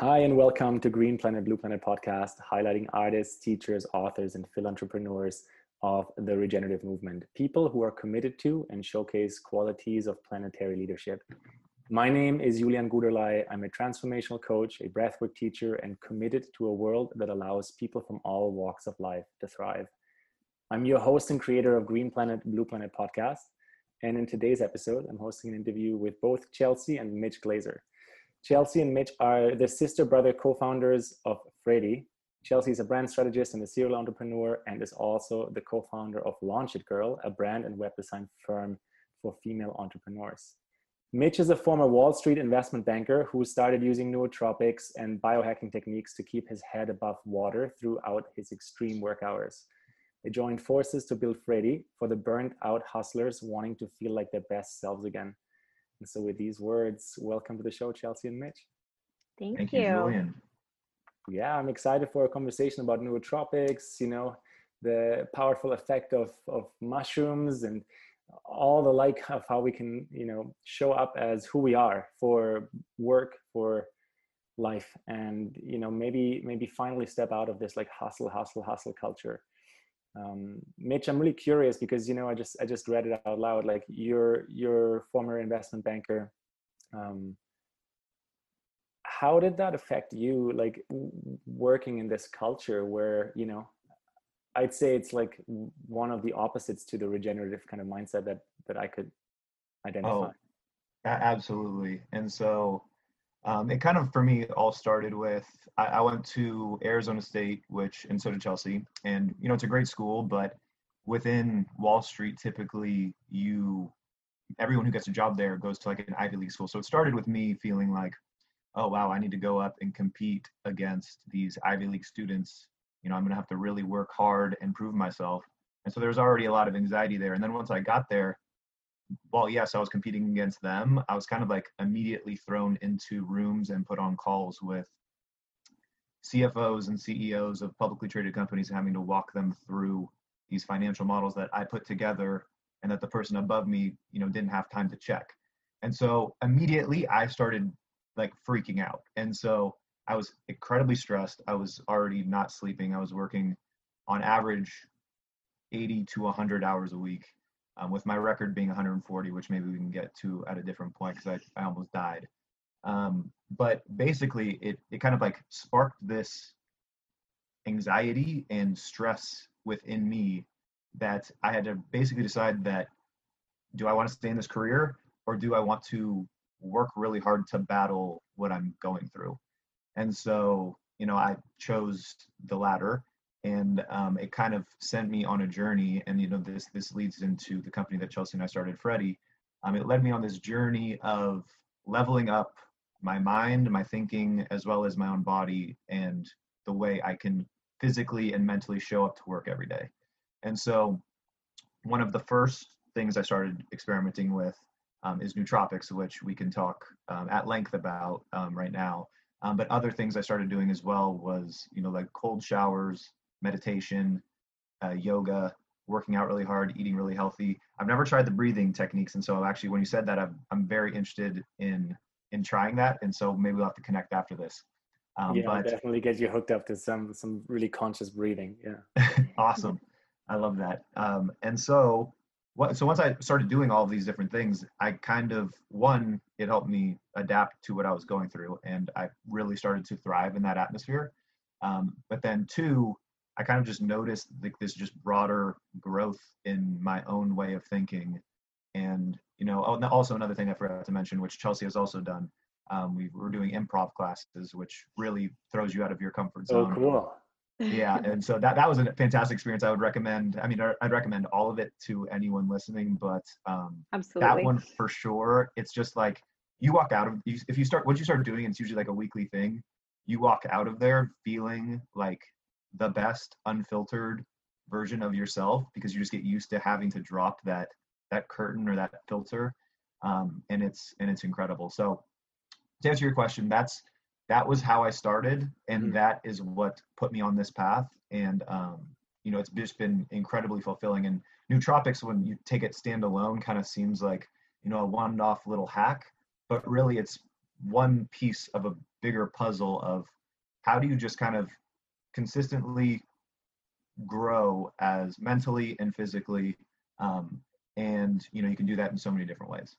Hi, and welcome to Green Planet Blue Planet podcast, highlighting artists, teachers, authors, and philanthropreneurs of the regenerative movement, people who are committed to and showcase qualities of planetary leadership. My name is Julian Guderlei. I'm a transformational coach, a breathwork teacher, and committed to a world that allows people from all walks of life to thrive. I'm your host and creator of Green Planet Blue Planet podcast. And in today's episode, I'm hosting an interview with both Chelsea and Mitch Glazer. Chelsea and Mitch are the sister brother co founders of Freddy. Chelsea is a brand strategist and a serial entrepreneur and is also the co founder of Launch It Girl, a brand and web design firm for female entrepreneurs. Mitch is a former Wall Street investment banker who started using nootropics and biohacking techniques to keep his head above water throughout his extreme work hours. They joined forces to build Freddy for the burnt out hustlers wanting to feel like their best selves again. And so, with these words, welcome to the show, Chelsea and Mitch. Thank, Thank you. you, Julian. Yeah, I'm excited for a conversation about nootropics, you know, the powerful effect of, of mushrooms and all the like of how we can, you know, show up as who we are for work, for life and you know maybe maybe finally step out of this like hustle hustle hustle culture um, Mitch, I'm really curious because you know I just I just read it out loud. Like you're you're former investment banker. Um, how did that affect you? Like working in this culture where you know, I'd say it's like one of the opposites to the regenerative kind of mindset that that I could identify. Oh, absolutely. And so um, it kind of for me all started with I, I, went to Arizona State, which and so did Chelsea, and you know it's a great school, but within Wall Street, typically you everyone who gets a job there goes to like an Ivy League school. So it started with me feeling like, oh wow, I need to go up and compete against these Ivy League students. You know, I'm gonna have to really work hard and prove myself. And so there was already a lot of anxiety there. And then once I got there, well, yes, I was competing against them. I was kind of like immediately thrown into rooms and put on calls with CFOs and CEOs of publicly traded companies, having to walk them through these financial models that I put together and that the person above me, you know, didn't have time to check. And so immediately I started like freaking out. And so I was incredibly stressed. I was already not sleeping. I was working on average 80 to 100 hours a week um, with my record being 140, which maybe we can get to at a different point because I, I almost died. Um, but basically, it, it kind of like sparked this anxiety and stress within me that I had to basically decide that do I want to stay in this career or do I want to work really hard to battle what I'm going through? And so, you know, I chose the latter and um, it kind of sent me on a journey and you know this this leads into the company that chelsea and i started freddy. Um, it led me on this journey of leveling up my mind my thinking as well as my own body and the way i can physically and mentally show up to work every day. And so one of the first things i started experimenting with um, is nootropics which we can talk um, at length about um, right now. Um, but other things i started doing as well was you know like cold showers meditation, uh, yoga, working out really hard, eating really healthy. I've never tried the breathing techniques, and so actually, when you said that, I'm I'm very interested in in trying that, and so maybe we'll have to connect after this. Um, yeah, but, definitely get you hooked up to some some really conscious breathing. Yeah, awesome. I love that. Um, and so, what? So once I started doing all of these different things, I kind of one it helped me adapt to what I was going through, and I really started to thrive in that atmosphere. Um, but then two, I kind of just noticed like this just broader growth in my own way of thinking. And, you know, oh, also another thing I forgot to mention, which Chelsea has also done. Um, we were doing improv classes, which really throws you out of your comfort oh, zone. Oh, cool. yeah. And so that, that was a fantastic experience. I would recommend, I mean, I'd recommend all of it to anyone listening, but um, Absolutely. that one for sure. It's just like you walk out of, if you start, once you start doing, it, it's usually like a weekly thing. You walk out of there feeling like the best unfiltered version of yourself because you just get used to having to drop that that curtain or that filter um, and it's and it's incredible so to answer your question that's that was how i started and mm-hmm. that is what put me on this path and um, you know it's just been incredibly fulfilling and nootropics when you take it standalone kind of seems like you know a one-off little hack but really it's one piece of a bigger puzzle of how do you just kind of consistently grow as mentally and physically um, and you know you can do that in so many different ways.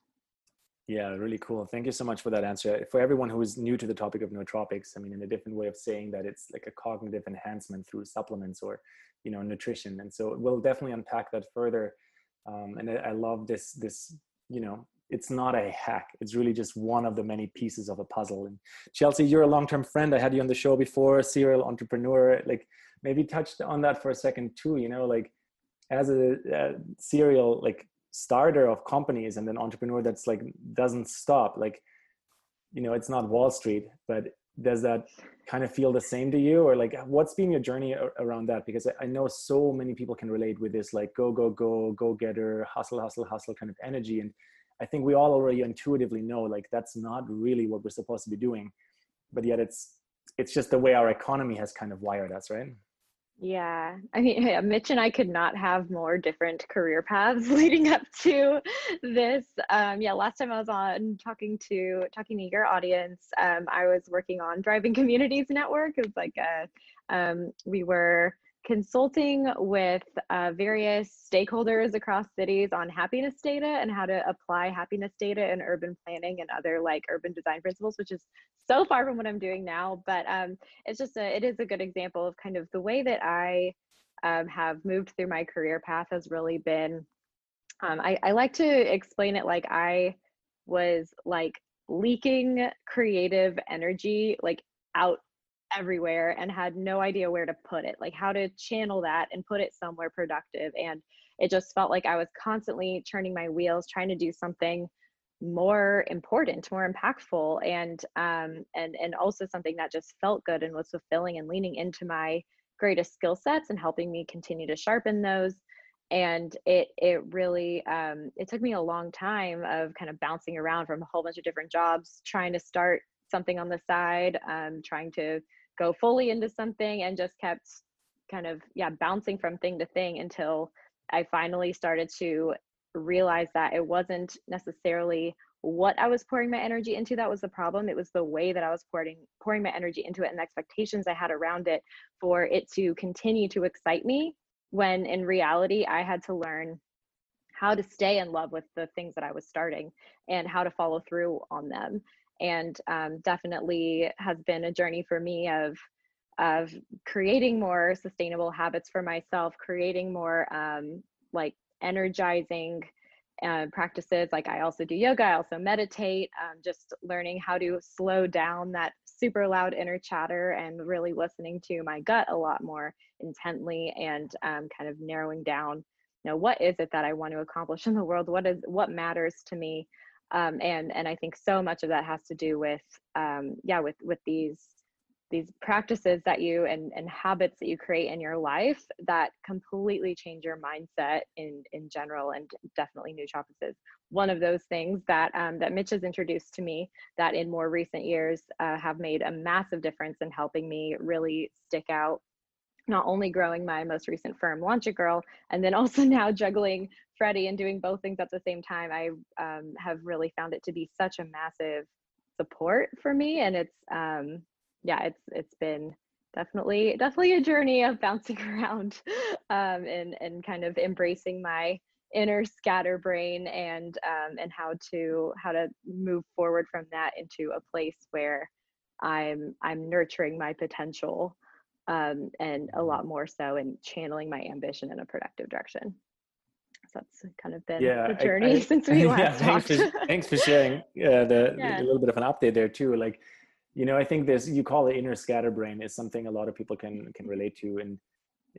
Yeah really cool. Thank you so much for that answer. For everyone who is new to the topic of nootropics i mean in a different way of saying that it's like a cognitive enhancement through supplements or you know nutrition. And so we'll definitely unpack that further. Um, and I, I love this this you know it's not a hack. It's really just one of the many pieces of a puzzle. And chelsea you're a long-term friend. I had you on the show before serial entrepreneur. Like maybe touched on that for a second too you know like as a, a serial like starter of companies and an entrepreneur that's like doesn't stop like you know it's not wall street but does that kind of feel the same to you? Or like what's been your journey around that? Because i know so many people can relate with this like go go go go getter hustle hustle hustle kind of energy. And i think we all already intuitively know like that's not really what we're supposed to be doing but yet it's it's just the way our economy has kind of wired us right yeah, I mean, yeah, Mitch and I could not have more different career paths leading up to this. Um, yeah, last time I was on talking to talking to your audience, um, I was working on Driving Communities Network. It was like a, um, we were consulting with uh, various stakeholders across cities on happiness data and how to apply happiness data in urban planning and other like urban design principles, which is so far from what I'm doing now. But um, it's just a, it is a good example of kind of the way that I um, have moved through my career path has really been. Um, I, I like to explain it like I was like leaking creative energy like out everywhere and had no idea where to put it, like how to channel that and put it somewhere productive. And it just felt like I was constantly turning my wheels, trying to do something more important, more impactful, and um, and and also something that just felt good and was fulfilling and leaning into my greatest skill sets and helping me continue to sharpen those and it it really um, it took me a long time of kind of bouncing around from a whole bunch of different jobs trying to start something on the side um, trying to go fully into something and just kept kind of yeah bouncing from thing to thing until I finally started to realize that it wasn't necessarily what I was pouring my energy into that was the problem. It was the way that I was pouring pouring my energy into it and the expectations I had around it for it to continue to excite me when in reality I had to learn how to stay in love with the things that I was starting and how to follow through on them and um, definitely has been a journey for me of of creating more sustainable habits for myself creating more um, like energizing uh, practices. Like i also do yoga i also meditate um, just learning how to slow down that super loud inner chatter and really listening to my gut a lot more intently and um, kind of narrowing down you know what is it that i want to accomplish in the world? What is what matters to me um, and and I think so much of that has to do with um, yeah with with these these practices that you and and habits that you create in your life that completely change your mindset in in general and definitely nootropics is one of those things that um, that Mitch has introduced to me that in more recent years uh, have made a massive difference in helping me really stick out not only growing my most recent firm, Launch It Girl, and then also now juggling Freddie and doing both things at the same time, I um, have really found it to be such a massive support for me. And it's, um, yeah, it's it's been definitely definitely a journey of bouncing around um, and and kind of embracing my inner scatterbrain and um, and how to how to move forward from that into a place where I'm I'm nurturing my potential um, and a lot more so in channeling my ambition in a productive direction. So that's kind of been yeah, the journey I, I, since we last yeah, thanks talked. For, thanks for sharing uh, the, yeah. the, a little bit of an update there too. Like, you know, I think this you call it inner scatterbrain is something a lot of people can can relate to. And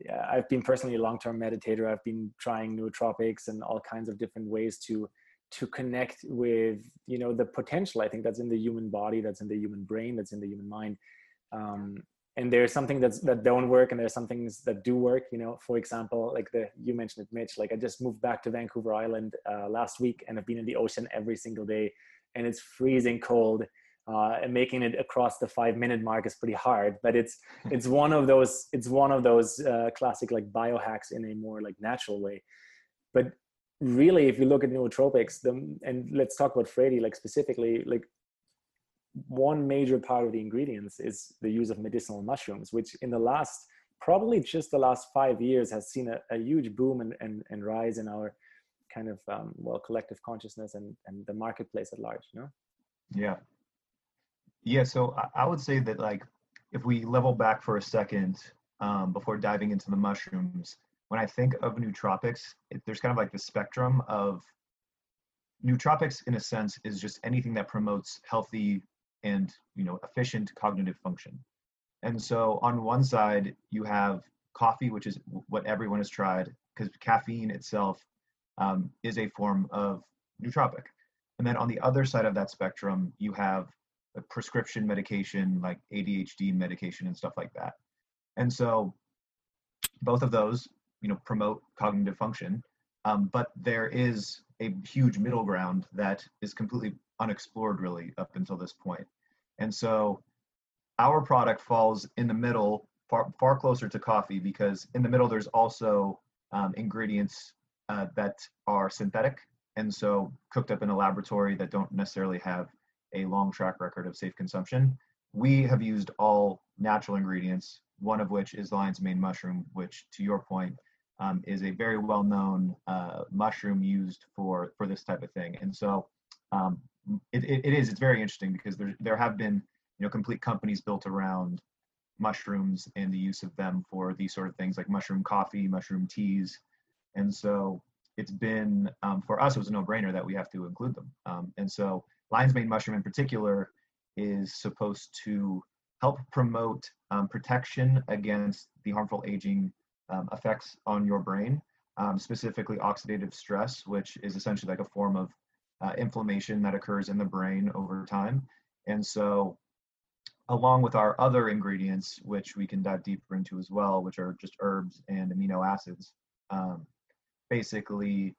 yeah, I've been personally a long-term meditator. I've been trying nootropics and all kinds of different ways to to connect with you know the potential i think that's in the human body that's in the human brain that's in the human mind um, and there's something that's that don't work and there's some things that do work you know? For example like the you mentioned it mitch like i just moved back to vancouver island uh, last week and i've been in the ocean every single day and it's freezing cold uh, and making it across the five minute mark is pretty hard but it's it's one of those it's one of those uh, classic like biohacks in a more like natural way. But really if you look at nootropics the, and let's talk about Freddie like specifically like one major part of the ingredients is the use of medicinal mushrooms, which in the last probably just the last five years has seen a, a huge boom and, and, and rise in our kind of um, well collective consciousness and, and the marketplace at large you know? Yeah. Yeah so I, I would say that like if we level back for a second um, before diving into the mushrooms when i think of nootropics it, there's kind of like the spectrum of nootropics in a sense is just anything that promotes healthy and you know efficient cognitive function. And so on one side you have coffee which is what everyone has tried because caffeine itself um, is a form of nootropic. And then on the other side of that spectrum you have prescription medication like adhd medication and stuff like that. And so both of those you know promote cognitive function um, but there is a huge middle ground that is completely unexplored really up until this point and so our product falls in the middle, far, far closer to coffee, because in the middle there's also um, ingredients uh, that are synthetic and so cooked up in a laboratory that don't necessarily have a long track record of safe consumption. We have used all natural ingredients, one of which is lion's mane mushroom, which, to your point, um, is a very well-known uh, mushroom used for for this type of thing. And so um, it, it, it is it's very interesting because there there have been you know complete companies built around mushrooms and the use of them for these sort of things like mushroom coffee mushroom teas. And so it's been um, for us it was a no-brainer that we have to include them. Um, and so lion's mane mushroom in particular is supposed to help promote um, protection against the harmful aging um, effects on your brain um, specifically oxidative stress which is essentially like a form of uh, inflammation that occurs in the brain over time and so along with our other ingredients, which we can dive deeper into as well, which are just herbs and amino acids. Um, basically,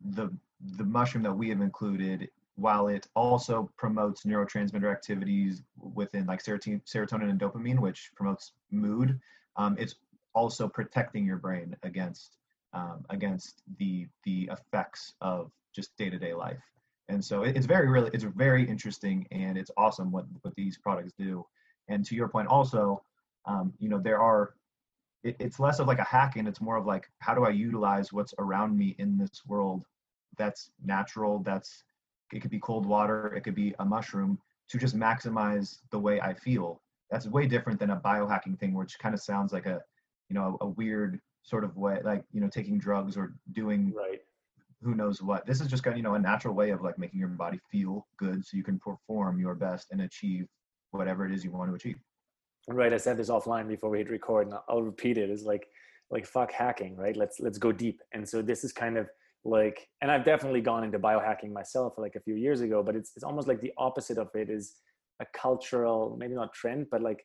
the the mushroom that we have included, while it also promotes neurotransmitter activities within like serotonin, serotonin and dopamine, which promotes mood, um, it's also protecting your brain against um, against the the effects of just day to day life and so it's very really it's very interesting and it's awesome what what these products do. And to your point also um, you know there are it, it's less of like a hacking it's more of like how do i utilize what's around me in this world that's natural that's it could be cold water it could be a mushroom to just maximize the way i feel. That's way different than a biohacking thing which kind of sounds like a you know a, a weird sort of way like you know taking drugs or doing right who knows what. This is just kind of, you know, a natural way of like making your body feel good so you can perform your best and achieve whatever it is you want to achieve. Right. I said this offline before we hit record and I'll repeat it. it. Is like, like fuck hacking, right? Let's, let's go deep. And so this is kind of like, and I've definitely gone into biohacking myself like a few years ago, but it's, it's almost like the opposite of it is a cultural, maybe not trend, but like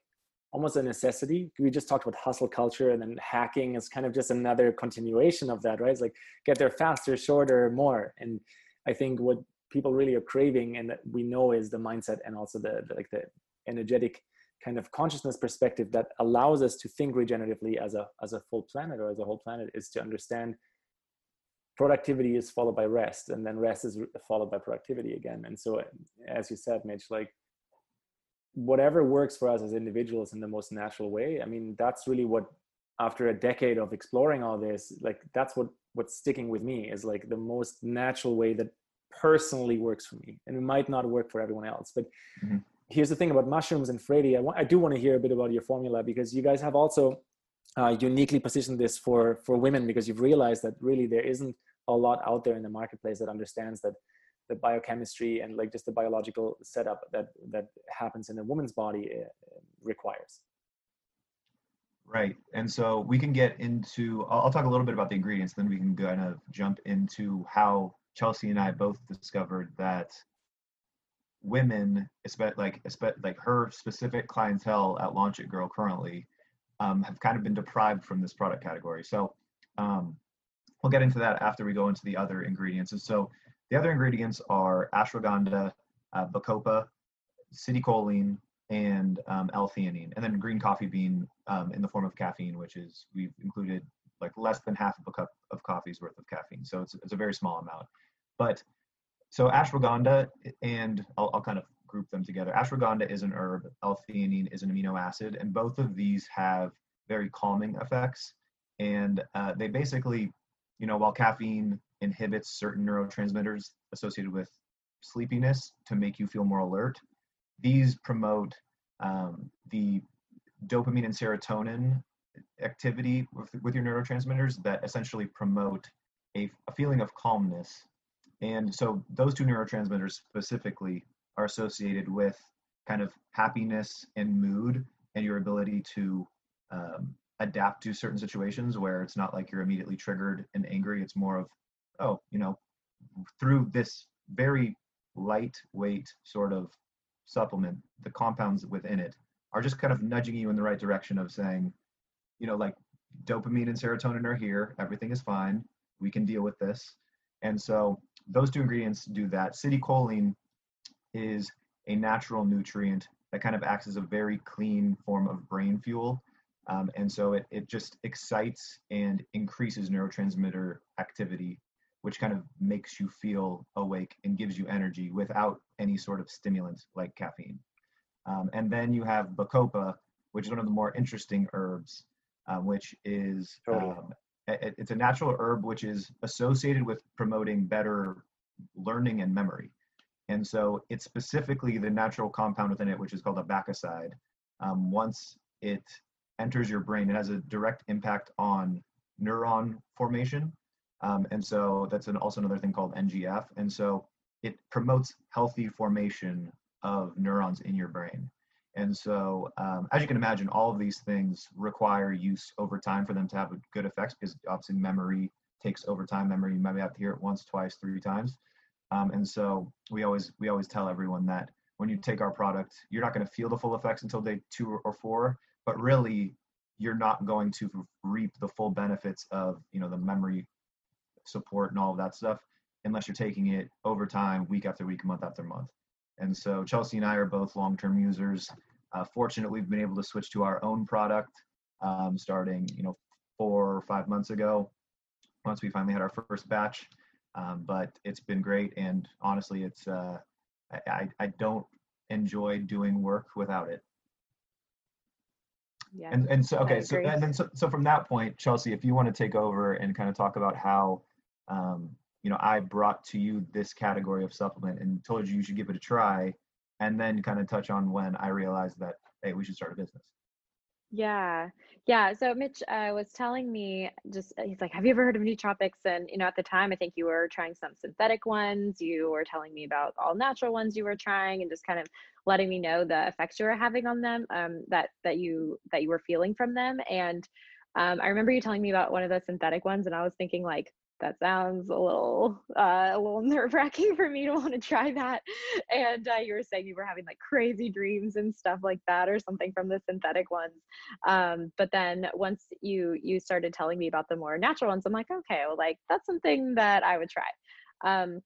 almost a necessity. We just talked about hustle culture, and then hacking is kind of just another continuation of that, right? It's like get there faster, shorter, more. And I think what people really are craving, and that we know, is the mindset and also the, the like the energetic kind of consciousness perspective that allows us to think regeneratively as a as a full planet or as a whole planet is to understand productivity is followed by rest and then rest is followed by productivity again and so uh, as you said mitch like whatever works for us as individuals in the most natural way i mean that's really what after a decade of exploring all this like that's what what's sticking with me is like the most natural way that personally works for me and it might not work for everyone else but mm-hmm. here's the thing about mushrooms and Fredi I, want, I do want to hear a bit about your formula because you guys have also uh, uniquely positioned this for for women because you've realized that really there isn't a lot out there in the marketplace that understands that the biochemistry and like just the biological setup that that happens in a woman's body uh, requires. Right. And so we can get into I'll, I'll talk a little bit about the ingredients then we can kind of jump into how chelsea and i both discovered that women like like her specific clientele at launch it girl currently um, have kind of been deprived from this product category. So um, we'll get into that after we go into the other ingredients. And so the other ingredients are ashwagandha, uh, bacopa, citicoline, and um, L-theanine, and then green coffee bean um, in the form of caffeine, which is we've included like less than half of a cup of coffee's worth of caffeine. So it's, it's a very small amount. But so ashwagandha, and I'll, I'll kind of group them together. Ashwagandha is an herb, L-theanine is an amino acid, and both of these have very calming effects. And uh, they basically, you know, while caffeine inhibits certain neurotransmitters associated with sleepiness to make you feel more alert, these promote um, the dopamine and serotonin activity with, with your neurotransmitters that essentially promote a, a feeling of calmness. And so those two neurotransmitters specifically are associated with kind of happiness and mood and your ability to um, adapt to certain situations where it's not like you're immediately triggered and angry. It's more of, oh, you know, through this very lightweight sort of supplement, the compounds within it are just kind of nudging you in the right direction of saying, you know, like dopamine and serotonin are here, everything is fine, we can deal with this. And so those two ingredients do that. Citicoline is a natural nutrient that kind of acts as a very clean form of brain fuel. Um, and so it, it just excites and increases neurotransmitter activity, which kind of makes you feel awake and gives you energy without any sort of stimulant like caffeine. Um, and then you have Bacopa, which is one of the more interesting herbs, um, which is um, it, it's a natural herb which is associated with promoting better learning and memory. And so it's specifically the natural compound within it, which is called a. Um, once it enters your brain, it has a direct impact on neuron formation. Um, and so that's an, also another thing called NGF. And so it promotes healthy formation of neurons in your brain. And so, um, as you can imagine, all of these things require use over time for them to have good effects because obviously memory takes over time. Memory, you might have to hear it once, twice, three times. Um, and so we always we always tell everyone that when you take our product, you're not going to feel the full effects until day two or four, but really you're not going to reap the full benefits of you know the memory support and all of that stuff unless you're taking it over time, week after week, month after month. And so Chelsea and I are both long-term users. Uh, fortunately, we've been able to switch to our own product um, starting, you know, four or five months ago. Once we finally had our first batch, um, but it's been great. And honestly, it's uh, I, I don't enjoy doing work without it. Yeah. And and so okay, so and then so, so from that point, Chelsea, if you want to take over and kind of talk about how um, you know i brought to you this category of supplement and told you you should give it a try and then kind of touch on when i realized that hey we should start a business. Yeah. Yeah so mitch uh, was telling me just he's like have you ever heard of nootropics and you know at the time i think you were trying some synthetic ones you were telling me about all natural ones you were trying and just kind of letting me know the effects you were having on them um, that that you that you were feeling from them. And um, i remember you telling me about one of the synthetic ones and i was thinking like that sounds a little uh, a little nerve wracking for me to want to try that. And uh, you were saying you were having like crazy dreams and stuff like that, or something from the synthetic ones. Um, but then once you you started telling me about the more natural ones, I'm like, okay, well, like that's something that I would try. Um,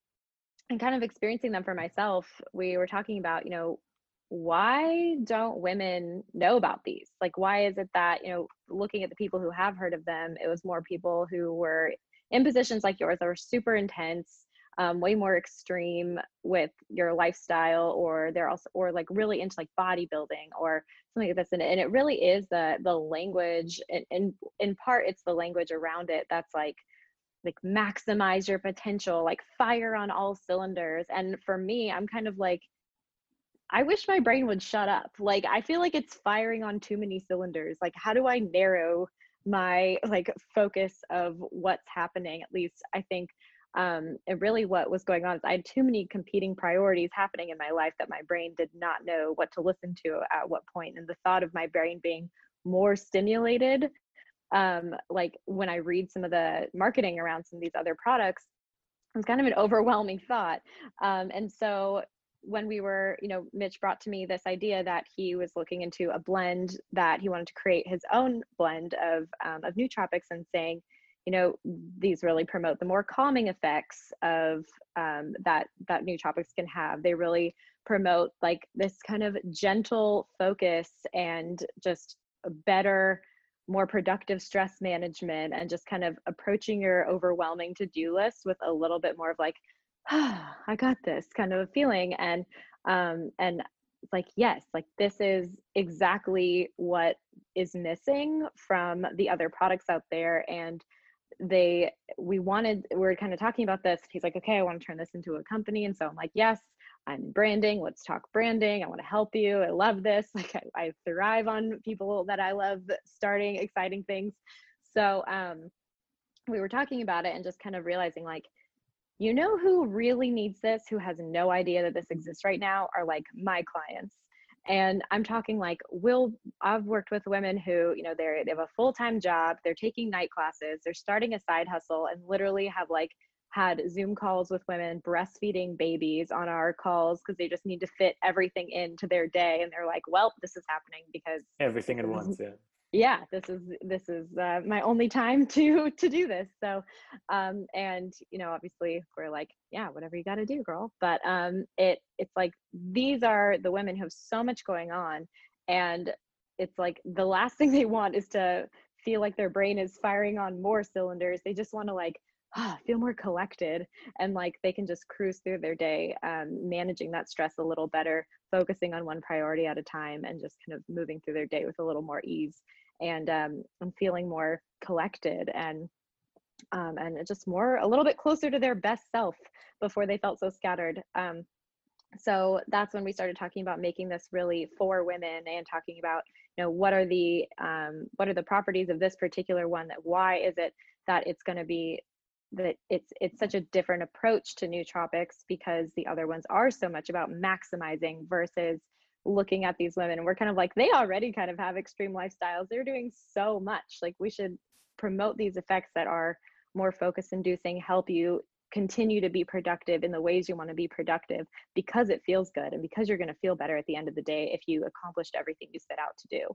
and kind of experiencing them for myself, we were talking about, you know, why don't women know about these? Like, why is it that, you know, looking at the people who have heard of them, it was more people who were in positions like yours that are super intense um, way more extreme with your lifestyle or they're also or like really into like bodybuilding or something like this and, and it really is the the language and, and in part it's the language around it that's like like maximize your potential like fire on all cylinders and for me i'm kind of like i wish my brain would shut up. Like i feel like it's firing on too many cylinders. Like how do i narrow my like focus of what's happening at least i think um and really what was going on is i had too many competing priorities happening in my life that my brain did not know what to listen to at what point and the thought of my brain being more stimulated um like when i read some of the marketing around some of these other products it's kind of an overwhelming thought um and so when we were, you know, Mitch brought to me this idea that he was looking into a blend that he wanted to create his own blend of um, of nootropics and saying, you know, these really promote the more calming effects of um, that that nootropics can have. They really promote like this kind of gentle focus and just a better more productive stress management and just kind of approaching your overwhelming to-do list with a little bit more of like I got this kind of a feeling. And um, and like yes like this is exactly what is missing from the other products out there and they we wanted we are kind of talking about this he's like okay i want to turn this into a company and so i'm like yes i'm branding let's talk branding i want to help you i love this like I, I thrive on people that i love starting exciting things so um we were talking about it and just kind of realizing like you know who really needs this who has no idea that this exists right now are like my clients. And i'm talking like will i've worked with women who you know they're they have a full-time job they're taking night classes they're starting a side hustle and literally have like had zoom calls with women breastfeeding babies on our calls because they just need to fit everything into their day and they're like well this is happening because everything at once yeah yeah this is this is uh, my only time to to do this. So um and you know obviously we're like yeah whatever you got to do girl. But um it it's like these are the women who have so much going on and it's like the last thing they want is to feel like their brain is firing on more cylinders. They just want to like feel more collected and like they can just cruise through their day um, managing that stress a little better focusing on one priority at a time and just kind of moving through their day with a little more ease and um, and feeling more collected and um, and just more a little bit closer to their best self before they felt so scattered um, so that's when we started talking about making this really for women and talking about you know what are the um, what are the properties of this particular one that why is it that it's going to be that it's it's such a different approach to nootropics because the other ones are so much about maximizing versus looking at these women. We're kind of like they already kind of have extreme lifestyles. They're doing so much. Like we should promote these effects that are more focus inducing help you continue to be productive in the ways you want to be productive because it feels good and because you're going to feel better at the end of the day if you accomplished everything you set out to do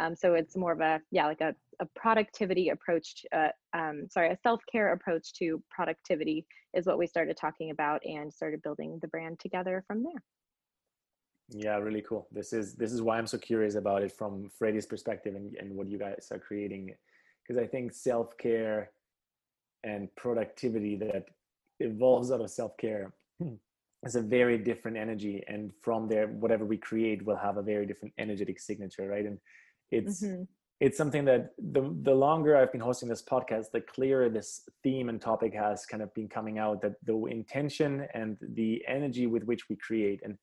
um, so it's more of a yeah like a, a productivity approach uh, um, sorry a self-care approach to productivity is what we started talking about and started building the brand together from there. Yeah really cool. This is this is why i'm so curious about it from freddie's perspective and, and what you guys are creating. Because i think self-care and productivity that evolves out of self-care is a very different energy and from there whatever we create will have a very different energetic signature right? And it's mm-hmm. it's something that the the longer I've been hosting this podcast, the clearer this theme and topic has kind of been coming out. That the intention and the energy with which we create and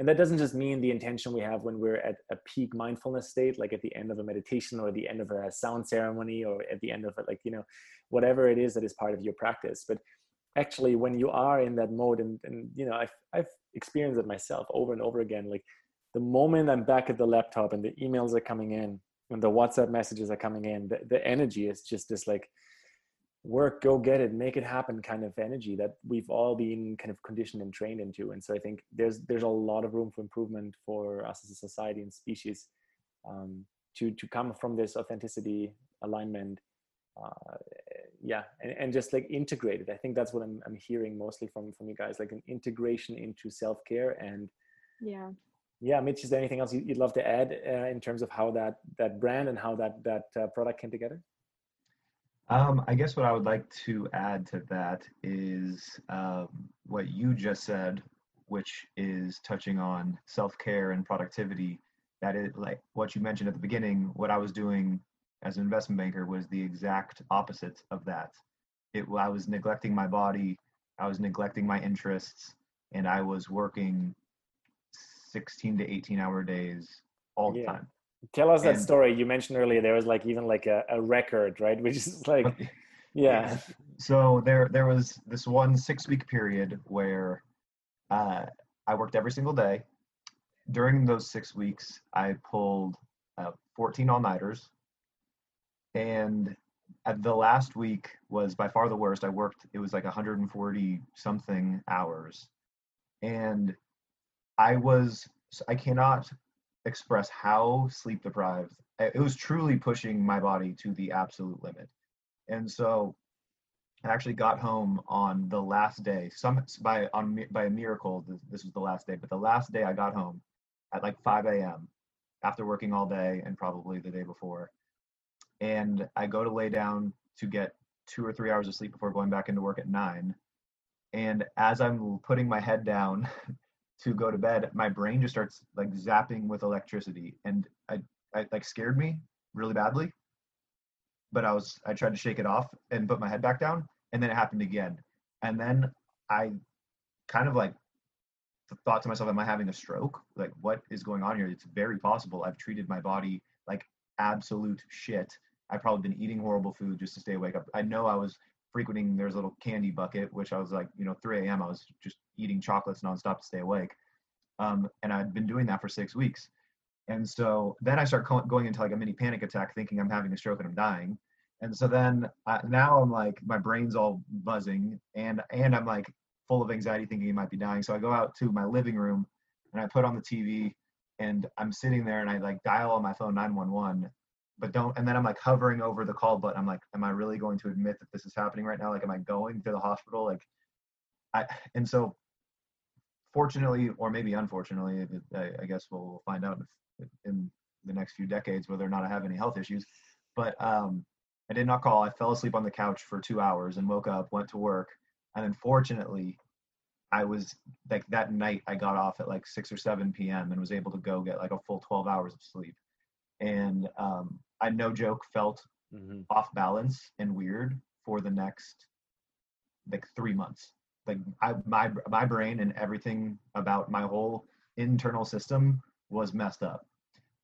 and that doesn't just mean the intention we have when we're at a peak mindfulness state like at the end of a meditation or the end of a sound ceremony or at the end of it like you know whatever it is that is part of your practice but actually when you are in that mode and, and you know I've, I've experienced it myself over and over again like the moment I'm back at the laptop and the emails are coming in and the WhatsApp messages are coming in, the, the energy is just this like work, go get it, make it happen kind of energy that we've all been kind of conditioned and trained into. And so I think there's there's a lot of room for improvement for us as a society and species um, to to come from this authenticity alignment. Uh, yeah, and, and just like integrated. I think that's what I'm I'm hearing mostly from from you guys, like an integration into self care and yeah yeah mitch is there anything else you'd love to add uh, in terms of how that that brand and how that that uh, product came together? Um, i guess what i would like to add to that is um, what you just said which is touching on self-care and productivity. That is like what you mentioned at the beginning what i was doing as an investment banker was the exact opposite of that. It i was neglecting my body i was neglecting my interests and i was working 16 to 18 hour days all the yeah. time. Tell us and, that story. You mentioned earlier there was like even like a, a record, right? Which is like, yeah. So there there was this one six week period where uh, I worked every single day. During those six weeks, I pulled uh, 14 all nighters, and at the last week was by far the worst. I worked it was like 140 something hours, and I was I cannot express how sleep deprived it was truly pushing my body to the absolute limit. And so I actually got home on the last day. Some by on by a miracle, this was the last day. But the last day I got home at like 5 a.m. after working all day and probably the day before, and I go to lay down to get two or three hours of sleep before going back into work at nine. And as I'm putting my head down to go to bed, my brain just starts like zapping with electricity, and I, I like scared me really badly. But I was I tried to shake it off and put my head back down, and then it happened again, and then I kind of like thought to myself, am I having a stroke? Like, what is going on here? It's very possible. I've treated my body like absolute shit. I've probably been eating horrible food just to stay awake. Up. I know I was frequenting there's a little candy bucket, which I was like, you know, 3 a.m. I was just eating chocolates nonstop to stay awake. Um, and I'd been doing that for six weeks. And so then I start going into like a mini panic attack, thinking I'm having a stroke and I'm dying. And so then uh, now I'm like, my brain's all buzzing and, and I'm like full of anxiety thinking he might be dying. So I go out to my living room and I put on the TV and I'm sitting there and I like dial on my phone 911 but don't and then i'm like hovering over the call button. I'm like am i really going to admit that this is happening right now? Like am i going to the hospital? Like i and so fortunately or maybe unfortunately i, I guess we'll, we'll find out if, in the next few decades whether or not i have any health issues. But um i did not call. I fell asleep on the couch for two hours and woke up went to work and unfortunately i was like that night i got off at like 6 or 7 p.m and was able to go get like a full 12 hours of sleep and um, I no joke felt mm-hmm. off balance and weird for the next like three months. Like I, my my brain and everything about my whole internal system was messed up,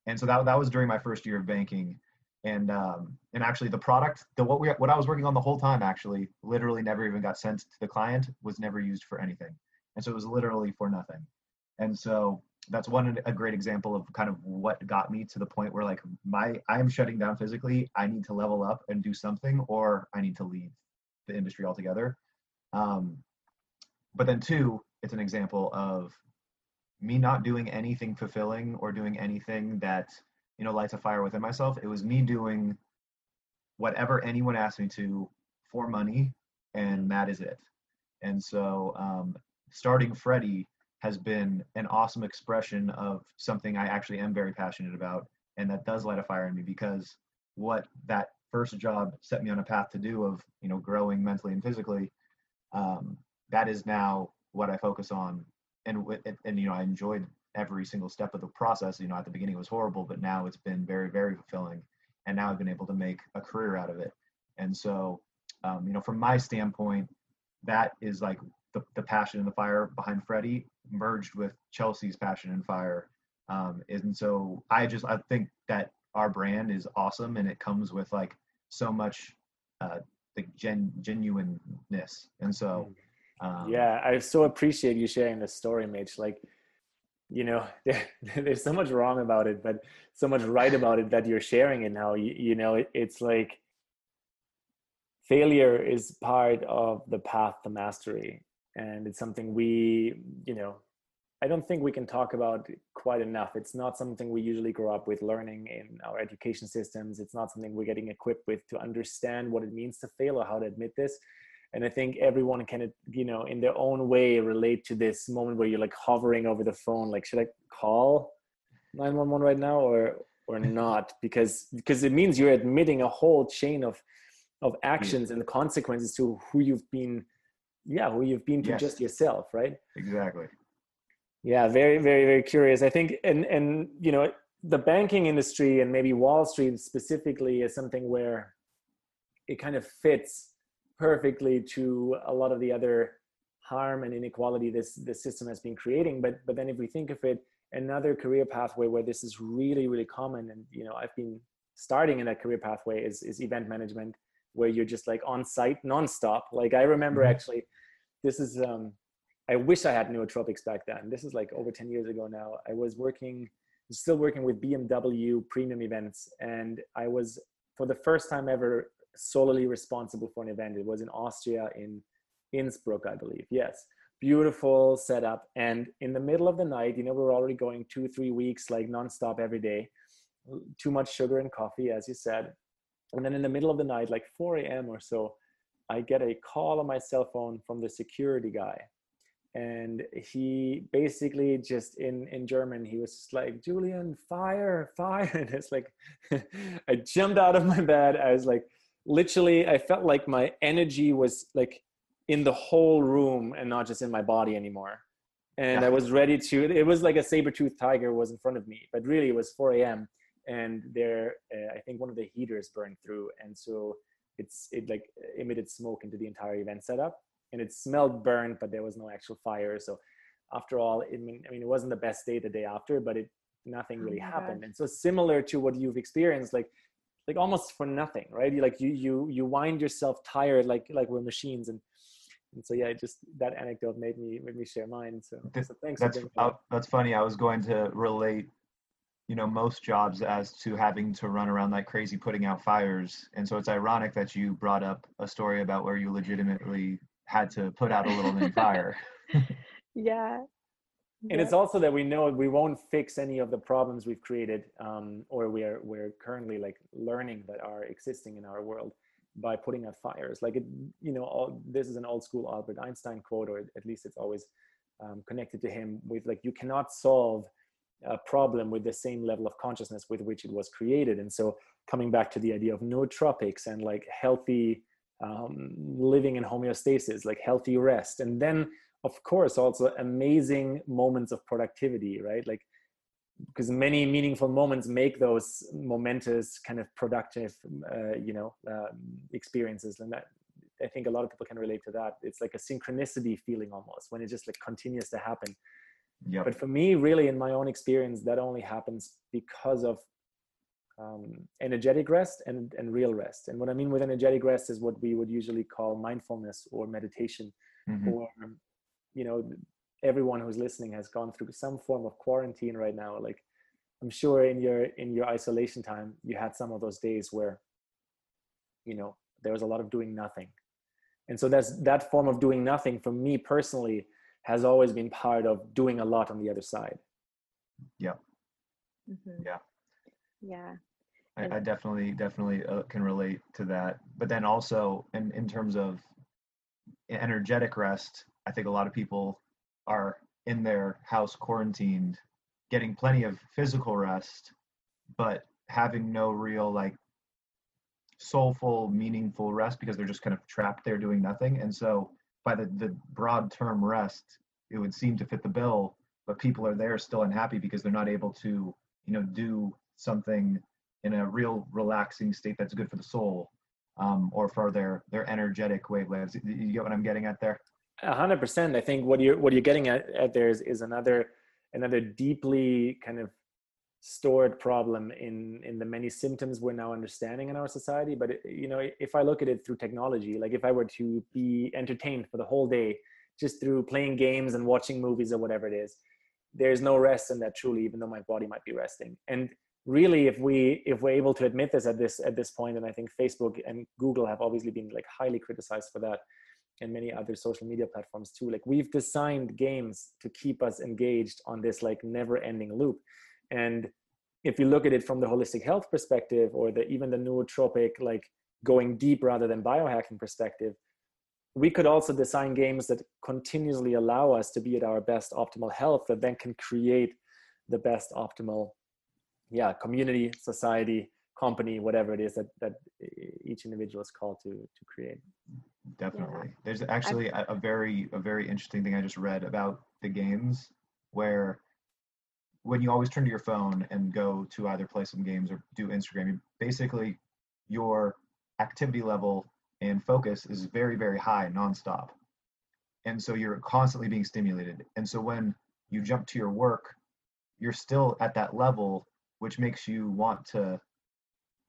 and so that that was during my first year of banking, and um, and actually the product, the what we what I was working on the whole time actually literally never even got sent to the client was never used for anything, and so it was literally for nothing, and so that's one a great example of kind of what got me to the point where like my I am shutting down physically. I need to level up and do something, or I need to leave the industry altogether. Um, but then two, it's an example of me not doing anything fulfilling or doing anything that you know lights a fire within myself. It was me doing whatever anyone asked me to for money, and that is it. And so um, starting Freddie has been an awesome expression of something I actually am very passionate about and that does light a fire in me because what that first job set me on a path to do of you know growing mentally and physically um, that is now what I focus on. And and, you know I enjoyed every single step of the process. You know at the beginning it was horrible but now it's been very very fulfilling. And now I've been able to make a career out of it. And so um, you know from my standpoint that is like the, the passion and the fire behind Freddie merged with Chelsea's passion and fire. Um, and so I just I think that our brand is awesome and it comes with like so much uh, like gen genuineness. And so um, yeah, I so appreciate you sharing this story, Mitch. Like you know there, there's so much wrong about it but so much right about it that you're sharing it now you, you know it, it's like failure is part of the path to mastery and it's something we you know i don't think we can talk about quite enough. It's not something we usually grow up with learning in our education systems. It's not something we're getting equipped with to understand what it means to fail or how to admit this. And i think everyone can you know in their own way relate to this moment where you're like hovering over the phone like should i call 911 right now or or not? Because because it means you're admitting a whole chain of of mm. actions and the consequences to who you've been yeah who you've been to yes. just yourself right? Exactly. Yeah very very very curious. I think and and you know the banking industry and maybe wall street specifically is something where it kind of fits perfectly to a lot of the other harm and inequality this this system has been creating. But but then if we think of it another career pathway where this is really really common and you know i've been starting in that career pathway is is event management where you're just like on site nonstop like i remember mm-hmm. actually this is um, I wish I had nootropics back then. This is like over 10 years ago now. I was working, still working with BMW premium events, and I was for the first time ever solely responsible for an event. It was in Austria, in Innsbruck, I believe. Yes, beautiful setup. And in the middle of the night, you know, we were already going two, three weeks, like nonstop every day. Too much sugar and coffee, as you said. And then in the middle of the night, like 4 a.m. or so, I get a call on my cell phone from the security guy. And he basically just in, in German, he was just like, Julian, fire, fire. And it's like, I jumped out of my bed. I was like, literally, I felt like my energy was like in the whole room and not just in my body anymore. and Yeah. I was ready to. It was like a saber-toothed tiger was in front of me, but really it was 4 a.m. and there, uh, I think one of the heaters burned through, and so it's it like emitted smoke into the entire event setup, and it smelled burnt, but there was no actual fire. So after all, I mean, I mean, it wasn't the best day the day after, but it nothing Oh really my happened, and so similar to what you've experienced, like like almost for nothing, right? You like you you you wind yourself tired, like like we're machines, and and so yeah, just that anecdote made me made me share mine. So, so thanks. That's for that that's funny. I was going to relate, you know, most jobs as to having to run around like crazy putting out fires, and so it's ironic that you brought up a story about where you legitimately had to put out a little mini fire. Yeah. and it's also that we know we won't fix any of the problems we've created um, or we're we're currently like learning that are existing in our world by putting out fires like it you know all, this is an old school albert einstein quote or at least it's always um, connected to him with like you cannot solve a problem with the same level of consciousness with which it was created. And so coming back to the idea of nootropics and like healthy um, living in homeostasis like healthy rest and then of course also amazing moments of productivity right? Like because many meaningful moments make those momentous kind of productive uh, you know um, experiences. And that i think a lot of people can relate to that. It's like a synchronicity feeling almost when it just like continues to happen Yep. but for me really in my own experience that only happens because of um, energetic rest and, and real rest and what i mean with energetic rest is what we would usually call mindfulness or meditation Mhm. or you know everyone who's listening has gone through some form of quarantine right now like i'm sure in your in your isolation time you had some of those days where you know there was a lot of doing nothing and so that's that form of doing nothing for me personally has always been part of doing a lot on the other side Mhm. Yeah. Yeah. I, I definitely definitely uh, can relate to that. But then also in in terms of energetic rest, I think a lot of people are in their house quarantined, getting plenty of physical rest, but having no real like soulful, meaningful rest because they're just kind of trapped there doing nothing. And so by the the broad term rest, it would seem to fit the bill, but people are there still unhappy because they're not able to, you know, do something in a real relaxing state that's good for the soul um, or for their their energetic wavelengths. You get what I'm getting at there? A hundred percent. I think what you're what you're getting at, at there is, is another another deeply kind of stored problem in in the many symptoms we're now understanding in our society. But it, you know, if I look at it through technology, like if I were to be entertained for the whole day just through playing games and watching movies or whatever it is, there's no rest in that truly, even though my body might be resting. And really, if we if we're able to admit this at this at this point, and I think Facebook and Google have obviously been like highly criticized for that and many other social media platforms too like we've designed games to keep us engaged on this like never ending loop and if you look at it from the holistic health perspective or the even the nootropic like going deep rather than biohacking perspective we could also design games that continuously allow us to be at our best optimal health that then can create the best optimal yeah community society company whatever it is that that each individual is called to to create Definitely. There's actually a, a very a very interesting thing I just read about the games where when you always turn to your phone and go to either play some games or do Instagram, basically your activity level and focus is very very high nonstop, and so you're constantly being stimulated. And so when you jump to your work, you're still at that level, which makes you want to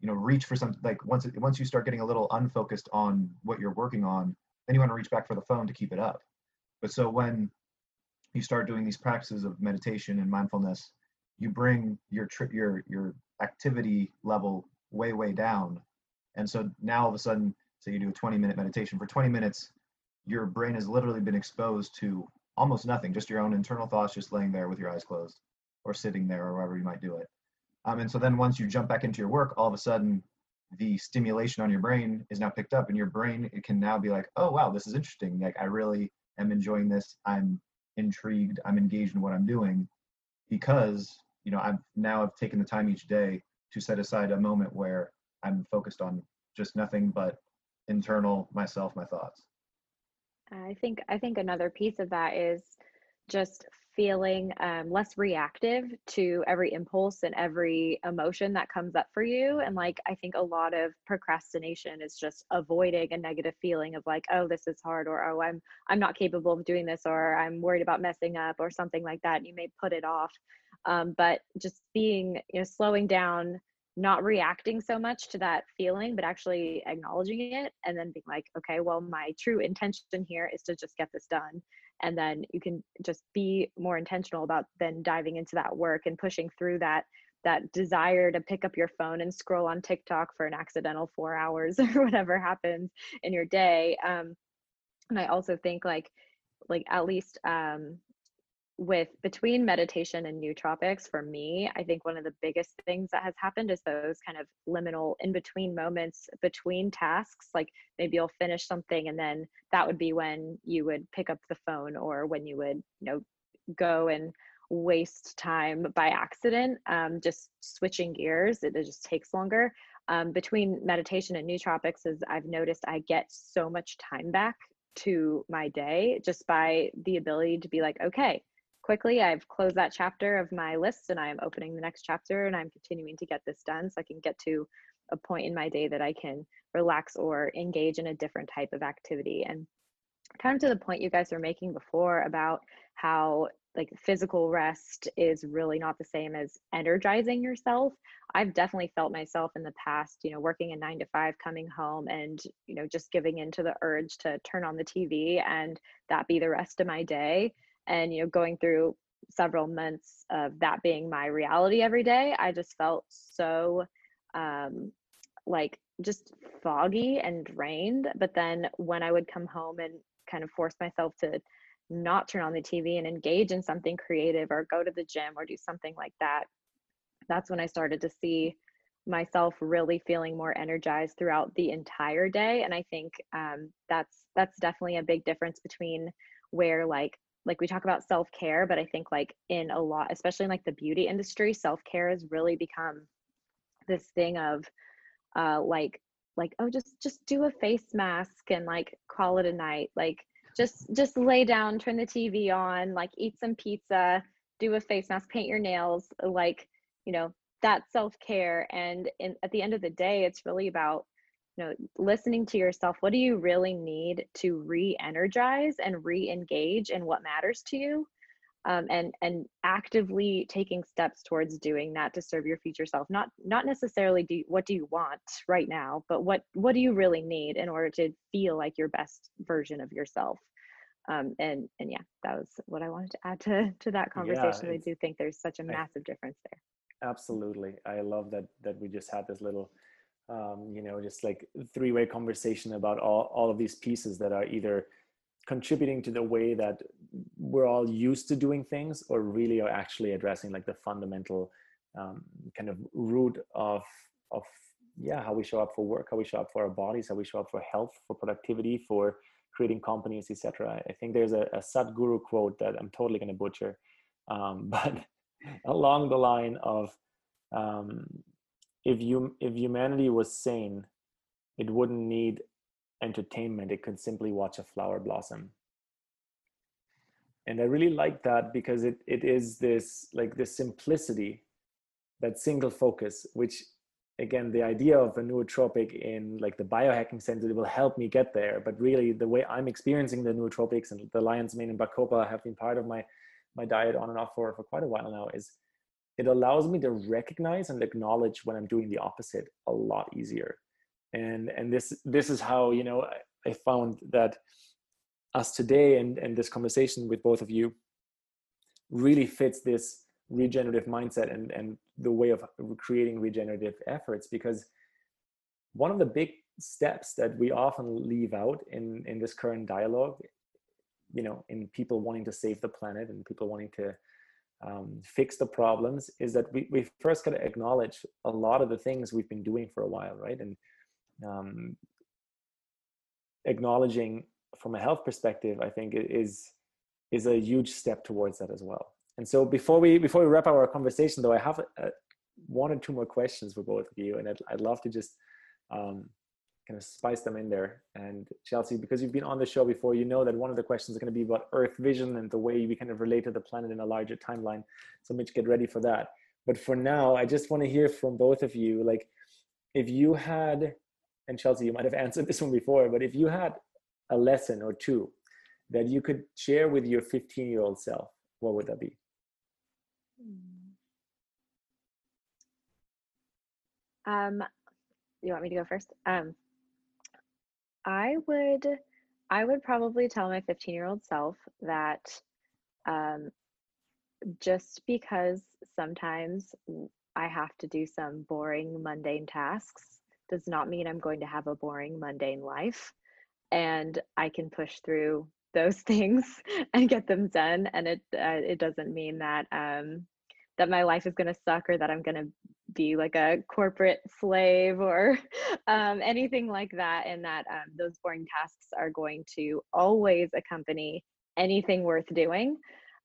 you know reach for something like once once you start getting a little unfocused on what you're working on then you want to reach back for the phone to keep it up but so when you start doing these practices of meditation and mindfulness you bring your trip your your activity level way way down and so now all of a sudden say you do a 20 minute meditation for 20 minutes your brain has literally been exposed to almost nothing just your own internal thoughts just laying there with your eyes closed or sitting there or wherever you might do it um, and so then once you jump back into your work, all of a sudden the stimulation on your brain is now picked up and your brain it can now be like, oh wow, this is interesting. Like I really am enjoying this. I'm intrigued. I'm engaged in what I'm doing because you know I've now I've taken the time each day to set aside a moment where I'm focused on just nothing but internal myself, my thoughts. I think I think another piece of that is just feeling um, less reactive to every impulse and every emotion that comes up for you. And like, I think a lot of procrastination is just avoiding a negative feeling of like, oh, this is hard, or oh, I'm I'm not capable of doing this, or I'm worried about messing up, or something like that. And you may put it off. Um, but just being, you know, slowing down, not reacting so much to that feeling, but actually acknowledging it and then being like, okay, well, my true intention here is to just get this done. And then you can just be more intentional about then diving into that work and pushing through that that desire to pick up your phone and scroll on TikTok for an accidental four hours or whatever happens in your day. Um, and I also think like like at least um, with between meditation and nootropics for me i think one of the biggest things that has happened is those kind of liminal in between moments between tasks like maybe you'll finish something and then that would be when you would pick up the phone or when you would you know go and waste time by accident um, just switching gears it, it just takes longer. Um, between meditation and nootropics is i've noticed i get so much time back to my day just by the ability to be like okay quickly. I've closed that chapter of my list and I'm opening the next chapter and I'm continuing to get this done so I can get to a point in my day that I can relax or engage in a different type of activity. And kind of to the point you guys were making before about how like physical rest is really not the same as energizing yourself. I've definitely felt myself in the past, you know, working a nine to five, coming home and, you know, just giving into the urge to turn on the TV and that be the rest of my day and you know going through several months of that being my reality every day i just felt so um like just foggy and drained but then when i would come home and kind of force myself to not turn on the tv and engage in something creative or go to the gym or do something like that that's when i started to see myself really feeling more energized throughout the entire day and i think um, that's that's definitely a big difference between where like like we talk about self-care but i think like in a lot especially in like the beauty industry self-care has really become this thing of uh like like oh just just do a face mask and like call it a night. Like just just lay down turn the tv on like eat some pizza do a face mask paint your nails like you know that self-care. And in, at the end of the day it's really about you know listening to yourself what do you really need to re-energize and re-engage in what matters to you? Um, and and actively taking steps towards doing that to serve your future self not not necessarily do what do you want right now but what what do you really need in order to feel like your best version of yourself? Um, and and yeah that was what i wanted to add to to that conversation. Yeah, i do think there's such a massive I, difference there. Absolutely. I love that that we just had this little um, you know just like three-way conversation about all, all of these pieces that are either contributing to the way that we're all used to doing things or really are actually addressing like the fundamental um, kind of root of of yeah how we show up for work how we show up for our bodies how we show up for health for productivity for creating companies etc i think there's a, a sadhguru quote that i'm totally going to butcher um, but along the line of um, if you if humanity was sane it wouldn't need entertainment. It could simply watch a flower blossom. And i really like that because it it is this like this simplicity that single focus which again the idea of a nootropic in like the biohacking sense it will help me get there. But really the way i'm experiencing the nootropics and the lion's mane and bacopa have been part of my my diet on and off for for quite a while now is it allows me to recognize and acknowledge when i'm doing the opposite a lot easier. And and this this is how you know i, I found that us today and and this conversation with both of you really fits this regenerative mindset and and the way of creating regenerative efforts because one of the big steps that we often leave out in in this current dialogue you know in people wanting to save the planet and people wanting to um, fix the problems is that we, we first got to acknowledge a lot of the things we've been doing for a while right? And um, acknowledging from a health perspective i think is is a huge step towards that as well. And so before we before we wrap our conversation though i have a, a, one or two more questions for both of you and i'd, I'd love to just um, kind of spice them in there. And Chelsea, because you've been on the show before, you know that one of the questions is going to be about Earth vision and the way we kind of relate to the planet in a larger timeline. So Mitch, get ready for that. But for now, I just want to hear from both of you, like if you had, and Chelsea, you might have answered this one before, but if you had a lesson or two that you could share with your 15 year old self, what would that be? Um, you want me to go first? Um, I would, I would probably tell my 15 year old self that, um, just because sometimes I have to do some boring, mundane tasks does not mean I'm going to have a boring, mundane life. And I can push through those things and get them done. And it uh, it doesn't mean that um, that my life is going to suck or that I'm going to be like a corporate slave or um, anything like that. And that um, those boring tasks are going to always accompany anything worth doing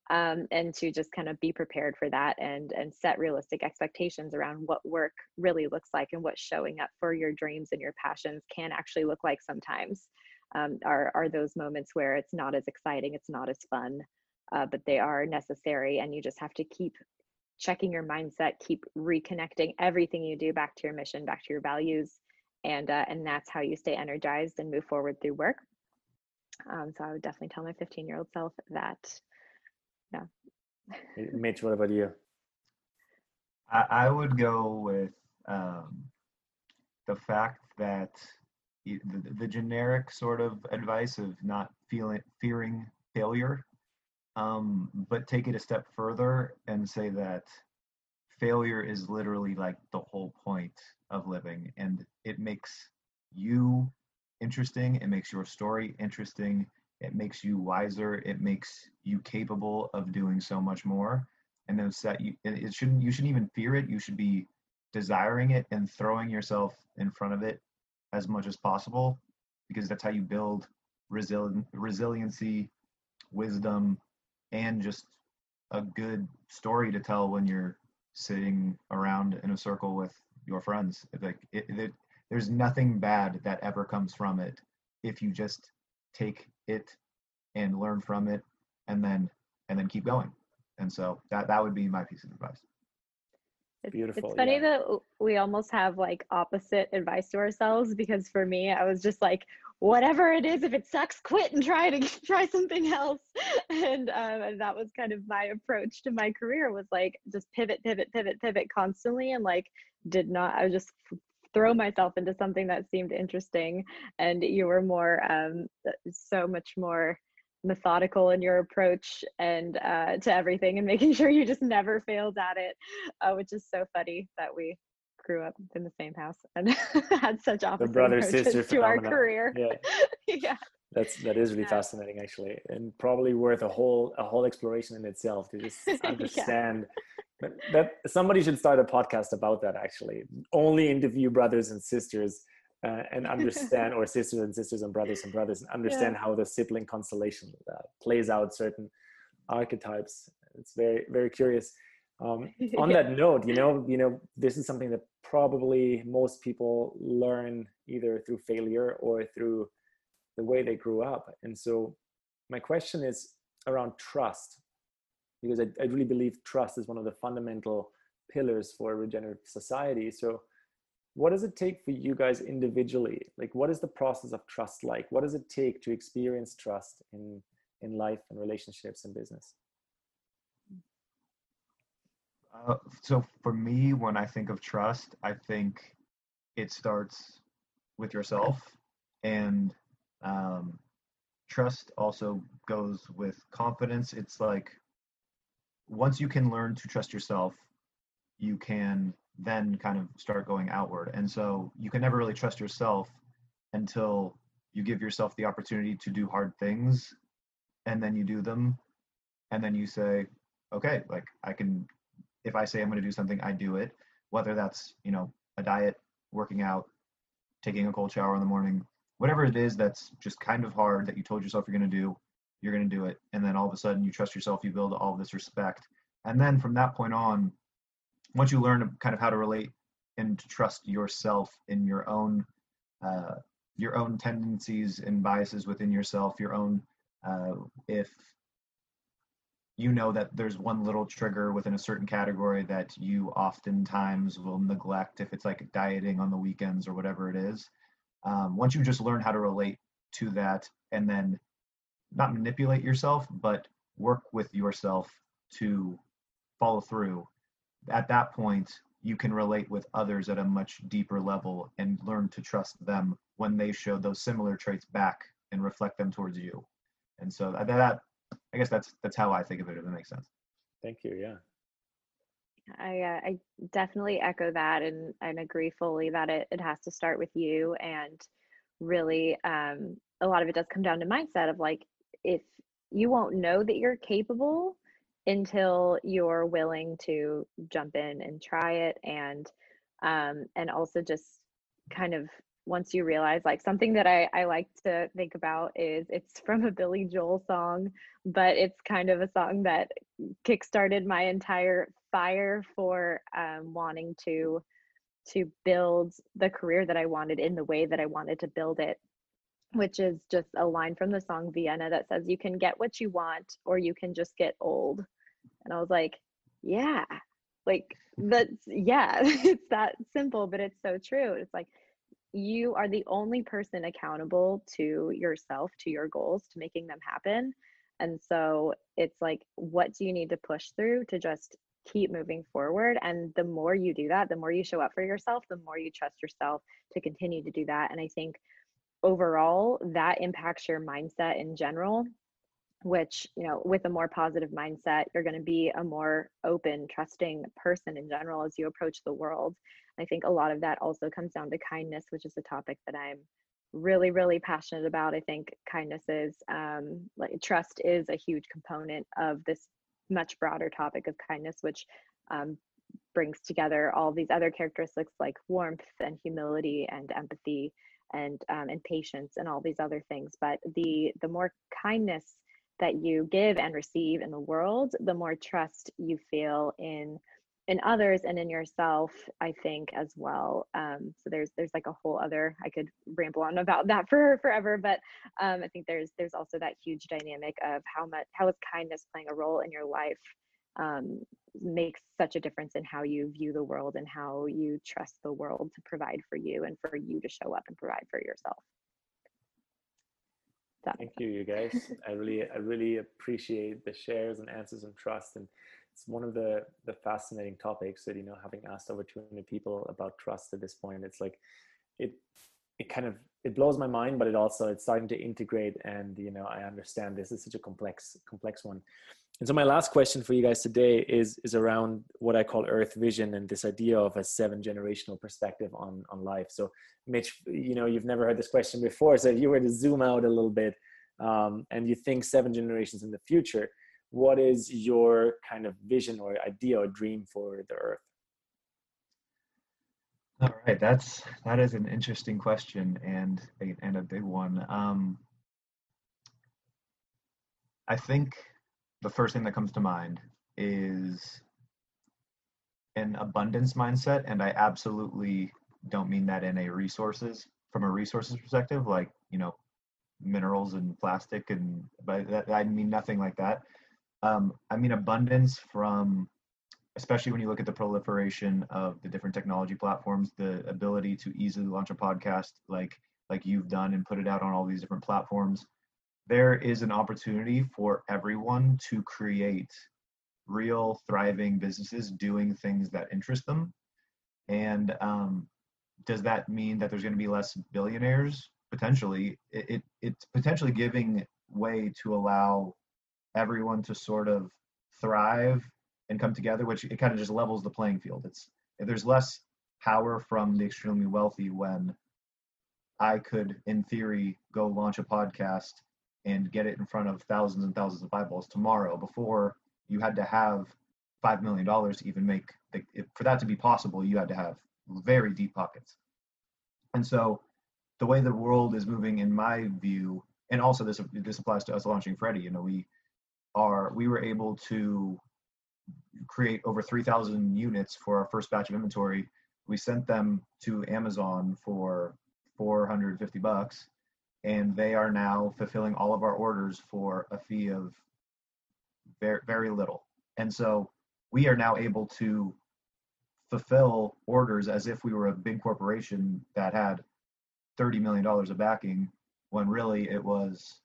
um, and to just kind of be prepared for that and and set realistic expectations around what work really looks like and what showing up for your dreams and your passions can actually look like sometimes um, are are those moments where it's not as exciting it's not as fun uh, but they are necessary and you just have to keep checking your mindset keep reconnecting everything you do back to your mission back to your values and uh, and that's how you stay energized and move forward through work um, so i would definitely tell my 15 year old self that yeah. Mitch, what about you? I, I would go with um, the fact that the, the generic sort of advice of not feeling fearing failure, um, but take it a step further and say that failure is literally like the whole point of living, and it makes you interesting. It makes your story interesting it makes you wiser it makes you capable of doing so much more and those that you it shouldn't you shouldn't even fear it you should be desiring it and throwing yourself in front of it as much as possible because that's how you build resilient resiliency wisdom and just a good story to tell when you're sitting around in a circle with your friends. Like it, it, there's nothing bad that ever comes from it if you just take it and learn from it and then and then keep going. And so that that would be my piece of advice it's, Beautiful, it's funny yeah. that we almost have like opposite advice to ourselves because for me i was just like whatever it is if it sucks quit and try to try something else and, um, and that was kind of my approach to my career was like just pivot pivot pivot pivot constantly and like did not i was just throw myself into something that seemed interesting and you were more um, so much more methodical in your approach and uh, to everything and making sure you just never failed at it uh, which is so funny that we grew up in the same house and had such opposite the brother sister to our career. Yeah. Yeah. That's that is really yeah. fascinating actually and probably worth a whole a whole exploration in itself to just understand yeah. that somebody should start a podcast about that actually. Only interview brothers and sisters uh, and understand or sisters and sisters and brothers and brothers and understand yeah. how the sibling constellation uh, plays out certain archetypes. It's very very curious. Um, on that note you know you know this is something that probably most people learn either through failure or through the way they grew up. And so my question is around trust because I, I really believe trust is one of the fundamental pillars for a regenerative society. So what does it take for you guys individually? Like what is the process of trust like? What does it take to experience trust in in life and relationships and business? Uh, so for me when i think of trust i think it starts with yourself and um, trust also goes with confidence. It's like once you can learn to trust yourself you can then kind of start going outward. And so you can never really trust yourself until you give yourself the opportunity to do hard things and then you do them. And then you say okay like i can if i say i'm going to do something i do it. Whether that's you know a diet working out taking a cold shower in the morning whatever it is that's just kind of hard that you told yourself you're going to do you're going to do it. And then all of a sudden you trust yourself you build all this respect. And then from that point on once you learn kind of how to relate and to trust yourself in your own uh, your own tendencies and biases within yourself, your own uh, if you know that there's one little trigger within a certain category that you oftentimes will neglect if it's like dieting on the weekends or whatever it is. Um, once you just learn how to relate to that and then not manipulate yourself, but work with yourself to follow through, at that point, you can relate with others at a much deeper level and learn to trust them when they show those similar traits back and reflect them towards you. And so that, that I guess that's that's how I think of it. If it makes sense. Thank you. Yeah. I uh, I definitely echo that and and agree fully that it it has to start with you and really um a lot of it does come down to mindset of like if you won't know that you're capable until you're willing to jump in and try it and um and also just kind of once you realize like something that I, I like to think about is it's from a Billy Joel song, but it's kind of a song that kickstarted my entire fire for um, wanting to to build the career that I wanted in the way that I wanted to build it, which is just a line from the song Vienna that says, You can get what you want or you can just get old. And I was like, Yeah, like that's, yeah, it's that simple, but it's so true. It's like, you are the only person accountable to yourself, to your goals, to making them happen. And so it's like, what do you need to push through to just keep moving forward? And the more you do that, the more you show up for yourself, the more you trust yourself to continue to do that. And I think overall, that impacts your mindset in general which you know with a more positive mindset you're going to be a more open trusting person in general as you approach the world. I think a lot of that also comes down to kindness which is a topic that i'm really really passionate about. I think kindness is um, like trust is a huge component of this much broader topic of kindness which um, brings together all these other characteristics like warmth and humility and empathy and um, and patience and all these other things but the the more kindness that you give and receive in the world, the more trust you feel in in others and in yourself i think as well. Um, so there's there's like a whole other i could ramble on about that for forever but um, i think there's there's also that huge dynamic of how much how is kindness playing a role in your life um, makes such a difference in how you view the world and how you trust the world to provide for you and for you to show up and provide for yourself Thank you, you guys. I really, I really appreciate the shares and answers and trust. And it's one of the the fascinating topics that you know, having asked over 200 people about trust at this point, it's like it it kind of it blows my mind, but it also it's starting to integrate. And you know, I understand this is such a complex complex one. And so my last question for you guys today is is around what I call Earth Vision and this idea of a seven generational perspective on on life. So Mitch, you know, you've never heard this question before. So if you were to zoom out a little bit um, and you think seven generations in the future, what is your kind of vision or idea or dream for the Earth? All right, that's that is an interesting question and a, and a big one. Um, I think the first thing that comes to mind is an abundance mindset and i absolutely don't mean that in a resources from a resources perspective like you know minerals and plastic and but that, i mean nothing like that um, i mean abundance from especially when you look at the proliferation of the different technology platforms the ability to easily launch a podcast like like you've done and put it out on all these different platforms there is an opportunity for everyone to create real thriving businesses doing things that interest them. And um, does that mean that there's going to be less billionaires? Potentially. It, it, it's potentially giving way to allow everyone to sort of thrive and come together which it kind of just levels the playing field. It's there's less power from the extremely wealthy when i could in theory go launch a podcast and get it in front of thousands and thousands of eyeballs tomorrow before you had to have five million dollars to even make the, for that to be possible you had to have very deep pockets. And so the way the world is moving in my view and also this this applies to us launching Freddie you know we are we were able to create over 3000 units for our first batch of inventory we sent them to amazon for 450 bucks and they are now fulfilling all of our orders for a fee of very, very little. And so we are now able to fulfill orders as if we were a big corporation that had $30 million of backing when really it was,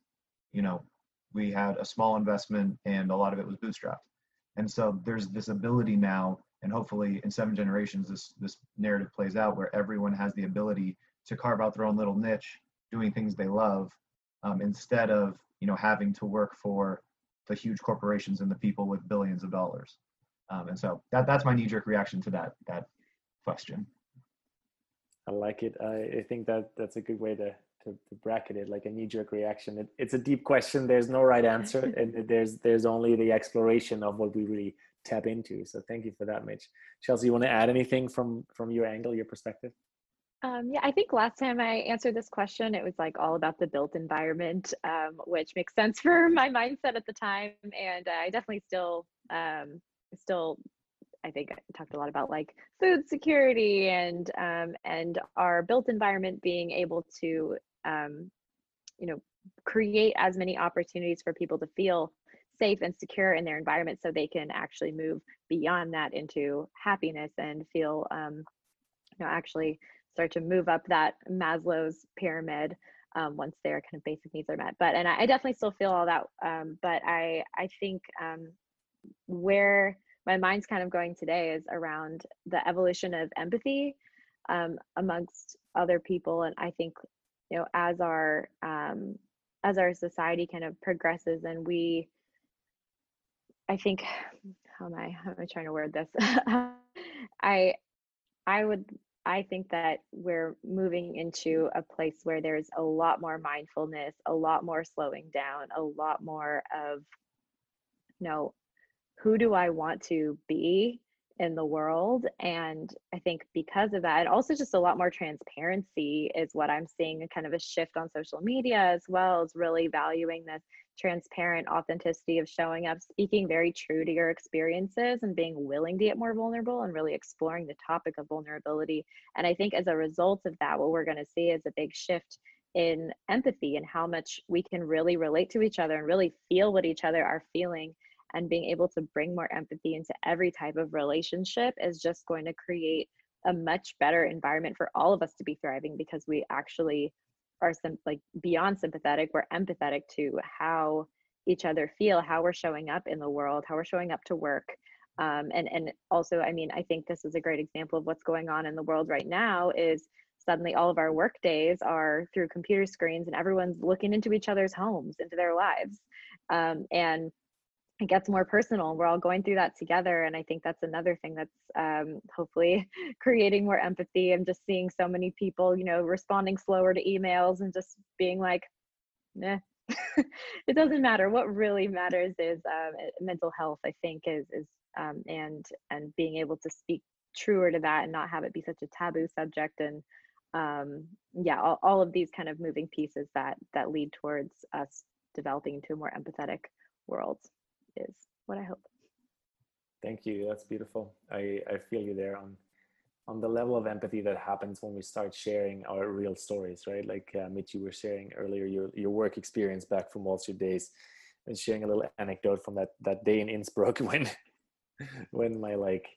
you know, we had a small investment and a lot of it was bootstrapped. And so there's this ability now, and hopefully in seven generations, this, this narrative plays out where everyone has the ability to carve out their own little niche doing things they love um, instead of you know having to work for the huge corporations and the people with billions of dollars. Um, and so that that's my knee-jerk reaction to that that question. I like it. I, I think that that's a good way to, to, to bracket it like a knee-jerk reaction. It, it's a deep question. There's no right answer and there's there's only the exploration of what we really tap into. So thank you for that mitch. Chelsea you want to add anything from from your angle your perspective? Um, yeah, I think last time I answered this question, it was like all about the built environment, um, which makes sense for my mindset at the time. And uh, I definitely still, um, still, I think I talked a lot about like food security and um, and our built environment being able to, um, you know, create as many opportunities for people to feel safe and secure in their environment, so they can actually move beyond that into happiness and feel, um, you know, actually start to move up that Maslow's pyramid um, once their kind of basic needs are met. But and I, definitely still feel all that. Um, but I I think um, where my mind's kind of going today is around the evolution of empathy um, amongst other people, and I think you know as our um, as our society kind of progresses and we I think how am I how am I trying to word this? I I would I think that we're moving into a place where there's a lot more mindfulness, a lot more slowing down, a lot more of, you know, who do I want to be in the world? And I think because of that, and also just a lot more transparency is what I'm seeing kind of a shift on social media as well as really valuing this transparent authenticity of showing up, speaking very true to your experiences and being willing to get more vulnerable and really exploring the topic of vulnerability. And I think as a result of that, what we're going to see is a big shift in empathy and how much we can really relate to each other and really feel what each other are feeling and being able to bring more empathy into every type of relationship is just going to create a much better environment for all of us to be thriving because we actually are some like beyond sympathetic we're empathetic to how each other feel how we're showing up in the world how we're showing up to work. Um, and and also i mean i think this is a great example of what's going on in the world right now is suddenly all of our work days are through computer screens and everyone's looking into each other's homes into their lives. Um, and it gets more personal. We're all going through that together. And I think that's another thing that's um, hopefully creating more empathy. I'm just seeing so many people, you know, responding slower to emails and just being like, nah, it doesn't matter. What really matters is um, mental health, I think, is, is um, and, and being able to speak truer to that and not have it be such a taboo subject. And um, yeah, all, all of these kind of moving pieces that, that lead towards us developing into a more empathetic world is what I hope. Thank you. That's beautiful. I, I feel you there on on the level of empathy that happens when we start sharing our real stories, right? Like uh, Mitch, you were sharing earlier your your work experience back from Wall Street days, and sharing a little anecdote from that that day in Innsbruck when when my like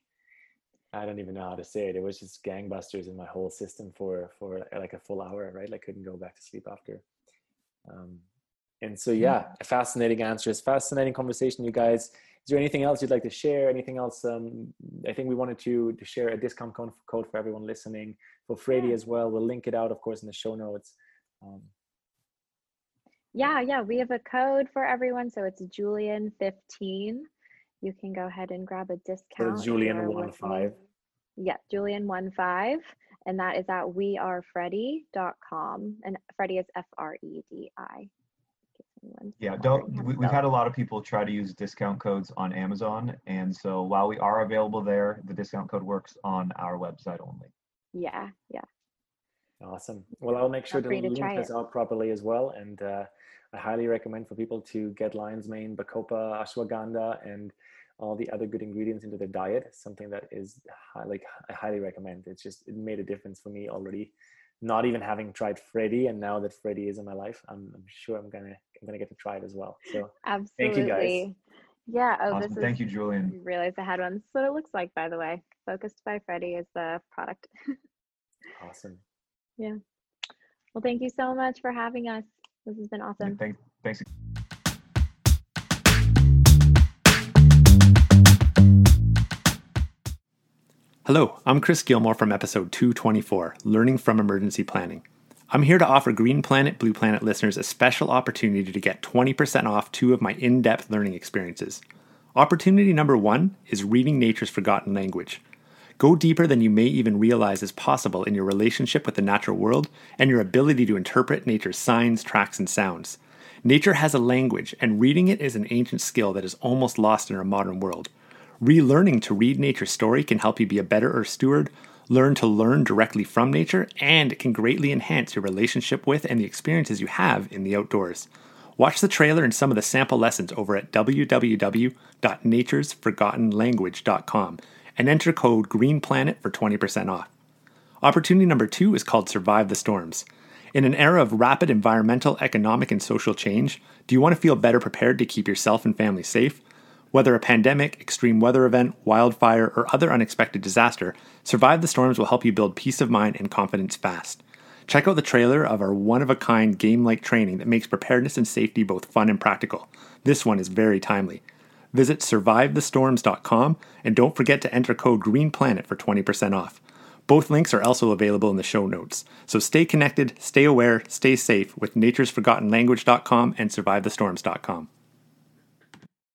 I don't even know how to say it. It was just gangbusters in my whole system for for like a full hour, right? I couldn't go back to sleep after. Um, and so, yeah, fascinating answers, fascinating conversation, you guys. Is there anything else you'd like to share? Anything else? Um, I think we wanted to to share a discount code for everyone listening for Freddy yeah. as well. We'll link it out, of course, in the show notes. Um, yeah, yeah, we have a code for everyone, so it's Julian fifteen. You can go ahead and grab a discount. So Julian one five. Yeah, Julian one five, and that is at wearefreddy.com, and Freddy is F R E D I. Yeah, don't. We, we've had a lot of people try to use discount codes on Amazon, and so while we are available there, the discount code works on our website only. Yeah, yeah. Awesome. Well, I'll make sure to, to link this out properly as well, and uh, I highly recommend for people to get lion's mane, bacopa, ashwagandha, and all the other good ingredients into their diet. Something that is high, like I highly recommend. It's just it made a difference for me already not even having tried Freddie, and now that Freddie is in my life, I'm, I'm sure I'm gonna I'm gonna get to try it as well. So Absolutely. thank you guys. Yeah. Oh, Awesome. this Thank you, Julian. Realized I had one. This is what it looks like, by the way. Focused by Freddie is the product. Awesome. Yeah. Well, thank you so much for having us. This has been awesome. Thank, thanks. Hello, I'm Chris Gilmore from episode 224 Learning from Emergency Planning. I'm here to offer Green Planet Blue Planet listeners a special opportunity to get 20% off two of my in depth learning experiences. Opportunity number one is reading nature's forgotten language. Go deeper than you may even realize is possible in your relationship with the natural world and your ability to interpret nature's signs, tracks, and sounds. Nature has a language, and reading it is an ancient skill that is almost lost in our modern world. Relearning to read nature's story can help you be a better earth steward, learn to learn directly from nature, and it can greatly enhance your relationship with and the experiences you have in the outdoors. Watch the trailer and some of the sample lessons over at www.naturesforgottenlanguage.com and enter code GREENPLANET for 20% off. Opportunity number two is called Survive the Storms. In an era of rapid environmental, economic, and social change, do you want to feel better prepared to keep yourself and family safe? Whether a pandemic, extreme weather event, wildfire, or other unexpected disaster, Survive the Storms will help you build peace of mind and confidence fast. Check out the trailer of our one of a kind game like training that makes preparedness and safety both fun and practical. This one is very timely. Visit survivethestorms.com and don't forget to enter code GREENPLANET for 20% off. Both links are also available in the show notes. So stay connected, stay aware, stay safe with naturesforgottenlanguage.com and survivethestorms.com.